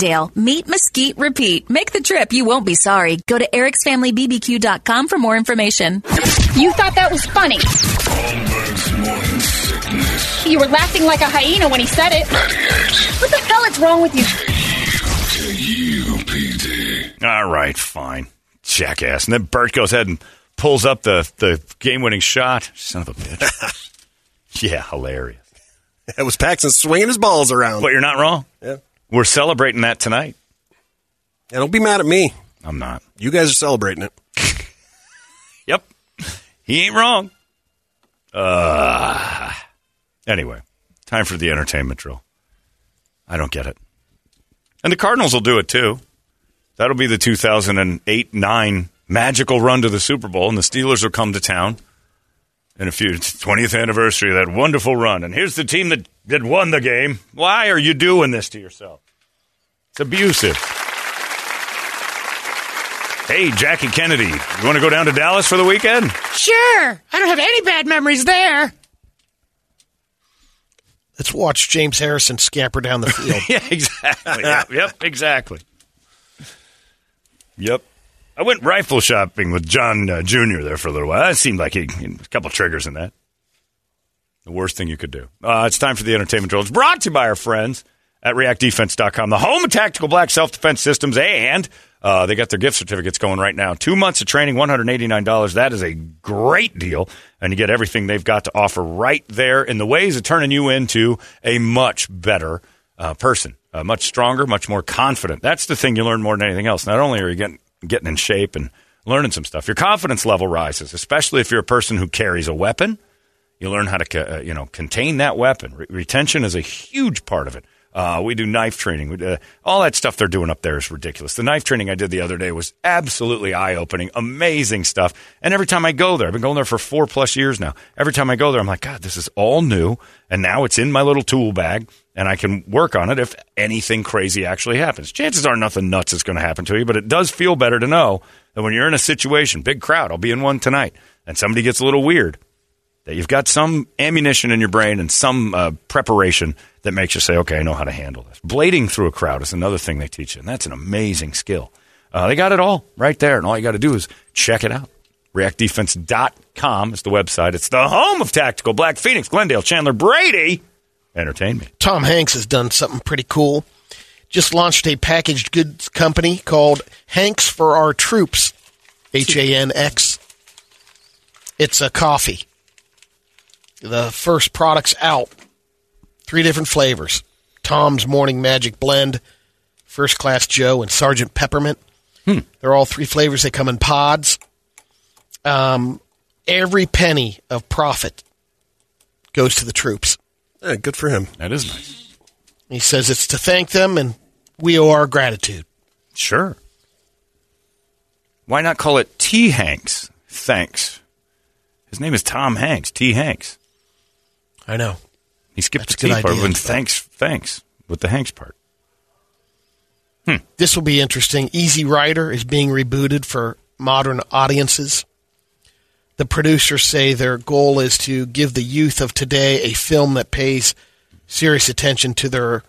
Meet Mesquite Repeat. Make the trip. You won't be sorry. Go to ericsfamilybbq.com for more information. You thought that was funny. Holmberg's morning sickness. You were laughing like a hyena when he said it. What the hell is wrong with you? K-U-P-D. All right, fine. Jackass. And then Bert goes ahead and pulls up the, the game winning shot. Son of a bitch. yeah, hilarious. It was Paxton swinging his balls around. But you're not wrong. Yeah. We're celebrating that tonight. Yeah, don't be mad at me. I'm not. You guys are celebrating it. Yep. He ain't wrong. Uh, anyway, time for the entertainment drill. I don't get it. And the Cardinals will do it too. That'll be the 2008 9 magical run to the Super Bowl, and the Steelers will come to town in a few 20th anniversary of that wonderful run. And here's the team that, that won the game. Why are you doing this to yourself? It's abusive. Hey, Jackie Kennedy, you want to go down to Dallas for the weekend? Sure. I don't have any bad memories there. Let's watch James Harrison scamper down the field. Yeah, exactly. yep, yep, exactly. Yep. I went rifle shopping with John uh, Jr. there for a little while. That seemed like he, a couple triggers in that. The worst thing you could do. Uh, it's time for the entertainment drill. It's brought to you by our friends at reactdefense.com, the home of tactical black self defense systems, and uh, they got their gift certificates going right now. Two months of training, $189. That is a great deal. And you get everything they've got to offer right there in the ways of turning you into a much better uh, person, uh, much stronger, much more confident. That's the thing you learn more than anything else. Not only are you getting, getting in shape and learning some stuff, your confidence level rises, especially if you're a person who carries a weapon. You learn how to, uh, you know, contain that weapon. Re- retention is a huge part of it. Uh, we do knife training. We, uh, all that stuff they're doing up there is ridiculous. The knife training I did the other day was absolutely eye opening, amazing stuff. And every time I go there, I've been going there for four plus years now. Every time I go there, I'm like, God, this is all new. And now it's in my little tool bag and I can work on it if anything crazy actually happens. Chances are nothing nuts is going to happen to you, but it does feel better to know that when you're in a situation, big crowd, I'll be in one tonight, and somebody gets a little weird, that you've got some ammunition in your brain and some uh, preparation that makes you say, okay, I know how to handle this. Blading through a crowd is another thing they teach you, and that's an amazing skill. Uh, they got it all right there, and all you got to do is check it out. ReactDefense.com is the website. It's the home of tactical Black Phoenix, Glendale, Chandler, Brady. Entertain me. Tom Hanks has done something pretty cool. Just launched a packaged goods company called Hanx for Our Troops. H A N X. It's a coffee. The first product's out. Three different flavors Tom's Morning Magic Blend, First Class Joe, and Sergeant Peppermint. They're all three flavors. They come in pods. Um, every penny of profit goes to the troops. Yeah, good for him. That is nice. He says it's to thank them, and we owe our gratitude. Sure. Why not call it T. Hanks? Thanks. His name is Tom Hanks. T. Hanks. I know. He skipped That's the T part idea. when thanks, thanks with the Hanks part. Hmm. This will be interesting. Easy Rider is being rebooted for modern audiences. The producers say their goal is to give the youth of today a film that pays serious attention to their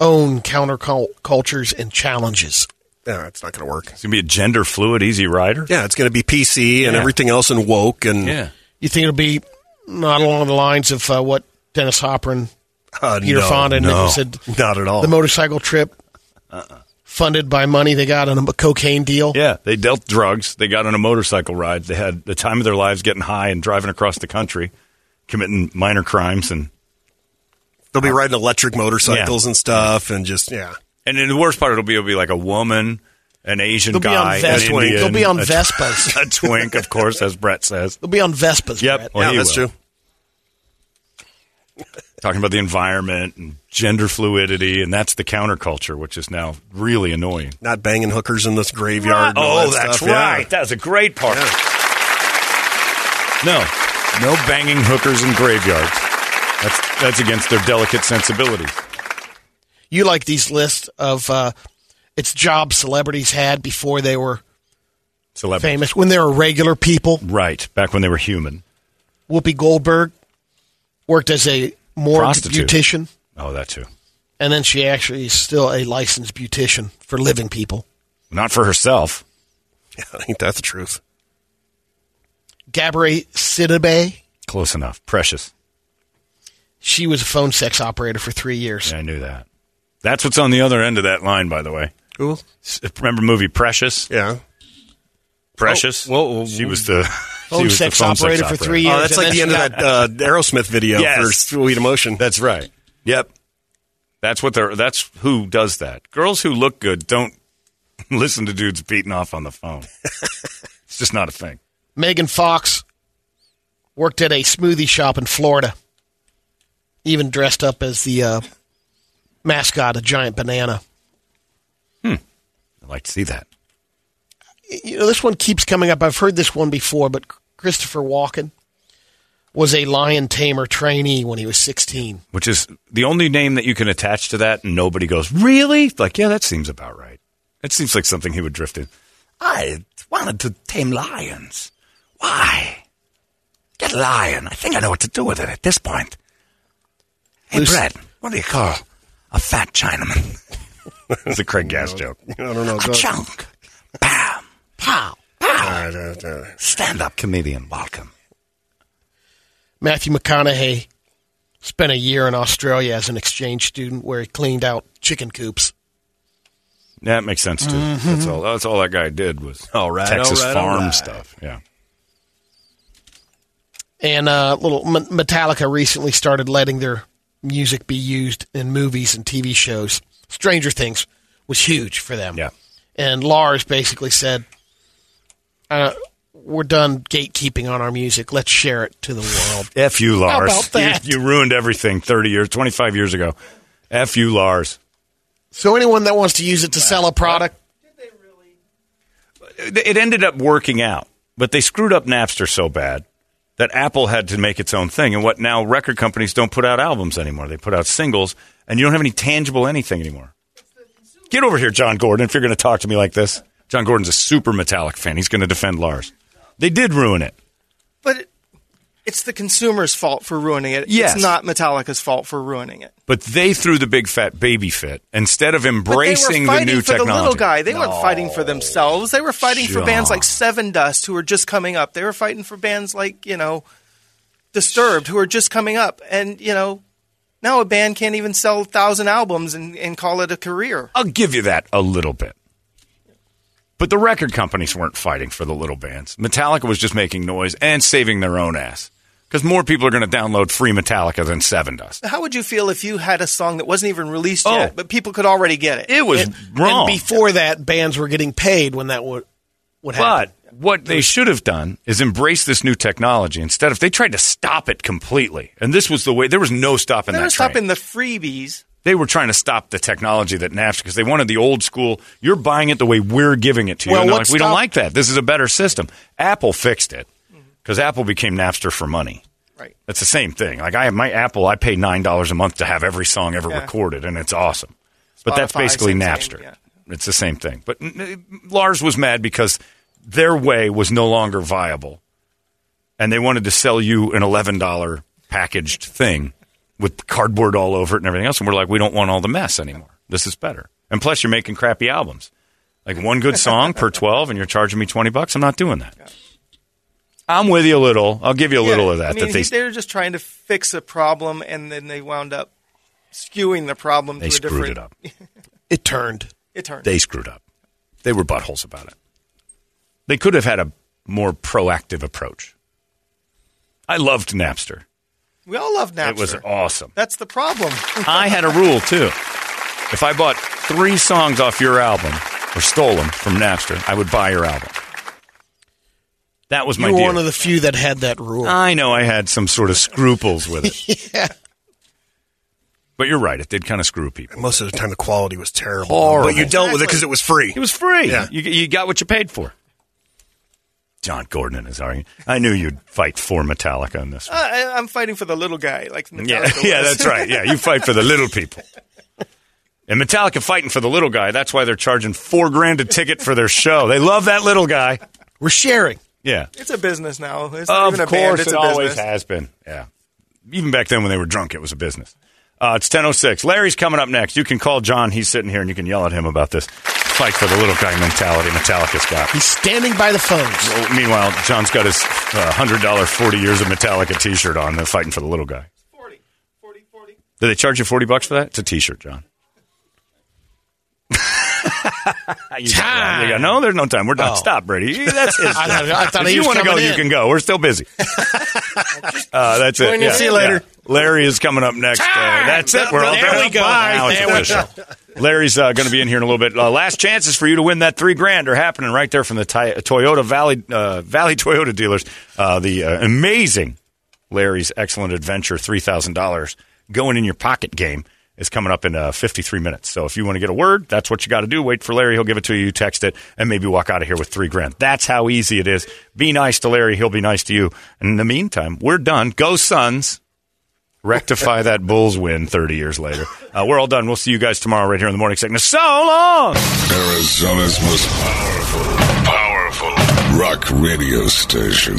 own countercultures and challenges. Yeah, it's not going to work. It's gonna be a gender fluid Easy Rider. Yeah, it's going to be PC and Yeah. everything else and woke and Yeah. You think it'll be not along the lines of uh, what Dennis Hopper and uh, Peter no, Fonda no, said not at all. the motorcycle trip funded by money they got on a cocaine deal? Yeah, they dealt drugs. They got on a motorcycle ride. They had the time of their lives getting high and driving across the country, committing minor crimes and They'll be riding electric motorcycles and stuff, and just yeah, and then the worst part it'll be it'll be like a woman an Asian They'll be on guy, an Indian, they'll be on a, Vespas. a twink, of course, as Brett says. They'll be on Vespas. Yep. Brett. Well, yeah, that's will. true. Talking about the environment and gender fluidity, and that's the counterculture, which is now really annoying. Not banging hookers in this graveyard. and all Oh, that that's stuff. Yeah. right. That's a great part. No, no banging hookers in graveyards. That's that's against their delicate sensibilities. You like these lists of uh, it's jobs celebrities had before they were Celebrities. famous, when they were regular people. Right, back when they were human. Whoopi Goldberg worked as a morgue beautician, Oh, that too. and then she actually is still a licensed beautician for living people. Not for herself. Ain't that the truth? Gabrielle Sidibe, Close enough. Precious. she was a phone sex operator for three years. Yeah, I knew that. That's what's on the other end of that line, by the way. Who? Remember movie Precious? Yeah. Precious. Oh, whoa, whoa, She was the Phone she was sex the phone operator sex for three Oh, years. that's like the end she of that uh, Aerosmith video Yes. for Sweet Emotion. That's right. Yep. That's what they're. That's who does that. Girls who look good don't listen to dudes beating off on the phone. it's just not a thing. Megan Fox worked at a smoothie shop in Florida, even dressed up as the uh, mascot, a giant banana. I'd like to see that. You know, this one keeps coming up. I've heard this one before, but Christopher Walken was a lion tamer trainee when he was 16. Which is the only name that you can attach to that, and nobody goes, "Really?" Like, yeah, that seems about right. It seems like something he would drift in. I wanted to tame lions. Why? Get a lion. I think I know what to do with it at this point. Hey, Lucy- Brett, what do you call a fat Chinaman? it's a Craig Gass joke. I don't know. A chunk. Bam. Pow. Pow. Stand up comedian. Welcome. Matthew McConaughey spent a year in Australia as an exchange student where he cleaned out chicken coops. Yeah, that makes sense too. That's all. That's all that guy did was All right, Texas all right, farm right. stuff. Yeah. And uh, little Metallica recently started letting their music be used in movies and TV shows. Stranger Things was huge for them. Yeah. And Lars basically said, uh, "We're done gatekeeping on our music. Let's share it to the world." F you, Lars. You, you ruined everything 30 years, 25 years ago. F you, Lars. So anyone that wants to use it to sell a product, It ended up working out, but they screwed up Napster so bad that Apple had to make its own thing. And what now record companies don't put out albums anymore. They put out singles, and you don't have any tangible anything anymore. Get over here, John Gordon, if you're going to talk to me like this. John Gordon's a super Metallic fan. He's going to defend Lars. They did ruin it. But it, it's the consumer's fault for ruining it. Yes. It's not Metallica's fault for ruining it. But they threw the big fat baby fit instead of embracing the new for technology. the little guy. They weren't fighting for themselves. They were fighting for bands like Sevendust, who were just coming up. They were fighting for bands like you know, Disturbed, who are just coming up. And you know, now a band can't even sell a thousand albums and, and call it a career. I'll give you that a little bit. But the record companies weren't fighting for the little bands. Metallica was just making noise and saving their own ass. Because more people are going to download free Metallica than Sevendust. How would you feel if you had a song that wasn't even released Oh. yet, but people could already get it? It was and, wrong. and before that, bands were getting paid when that would would happen. What they should have done is embrace this new technology instead of they tried to stop it completely. And this was the way there was no stopping they that were train. stopping the freebies. They were trying to stop the technology that Napster because they wanted the old school. You're buying it the way we're giving it to you. Well, like, we don't like that. This is a better system. Apple fixed it because Apple became Napster for money. Right. That's the same thing. Like I have my Apple, I pay nine dollars a month to have every song ever Yeah. recorded, and it's awesome. But that's Spotify, basically same Napster. yeah. It's the same thing. But Lars was mad because their way was no longer viable, and they wanted to sell you an eleven dollar packaged thing with cardboard all over it and everything else. And we're like, we don't want all the mess anymore. This is better. And plus, you're making crappy albums. Like one good song per twelve, and you're charging me twenty bucks. I'm not doing that. I'm with you a little. I'll give you a little of that. I mean, that they he- were just trying to fix a problem, and then they wound up skewing the problem they to a screwed different. it up. it turned. It turned. They screwed up. They were buttholes about it. They could have had a more proactive approach. I loved Napster. we all love Napster. It was awesome. That's the problem. I had a rule too. If I bought three songs off your album, or stole them from Napster, I would buy your album. That was my You were deal. one of the few that had that rule. I know I had some sort of scruples with it. yeah. But you're right, it did kind of screw people. Most of the time, the quality was terrible. Horrible. But you dealt with it because it was free. It was free. Yeah. You, you got what you paid for. John Gordon is arguing. I knew you'd fight for Metallica in this one. Uh, I, I'm fighting for the little guy, like Metallica Yeah, was. yeah, that's right. Yeah, you fight for the little people. And Metallica fighting for the little guy. That's why they're charging four grand a ticket for their show. They love that little guy. We're sharing. Yeah. It's a business now. It's Of even a course, band. It's it a always business. has been. Yeah. Even back then when they were drunk, it was a business. Uh, it's 10.06. Larry's coming up next. You can call John. He's sitting here and you can yell at him about this fight for the little guy mentality Metallica's got. He's standing by the phones. Well, meanwhile, John's got his uh, $100 40 years of Metallica t-shirt on. They're fighting for the little guy. 40, 40, 40. Do they charge you 40 bucks for that? It's a t-shirt, John. you got- no, there's no time. We're done. Oh. Stop, Brady. That's his. I I thought if you want to go, coming you can go. We're still busy. uh, that's it. Join you. Yeah. See you later. Yeah. Larry is coming up next. Uh, that's it. We're all There done. we go. It's There we. Larry's uh, going to be in here in a little bit. Uh, last chances for you to win that three grand are happening right there from the Toyota Valley uh, Valley Toyota dealers. Uh, the uh, amazing Larry's Excellent Adventure three thousand dollars going in your pocket game is coming up in uh, 53 minutes. So if you want to get a word, that's what you got to do. Wait for Larry. He'll give it to you. You text it and maybe walk out of here with three grand. That's how easy it is. Be nice to Larry. He'll be nice to you. And in the meantime, we're done. Go Suns. Rectify that Bulls win 30 years later. Uh, we're all done. We'll see you guys tomorrow right here in the morning sickness. So long. Arizona's most powerful, powerful rock radio station.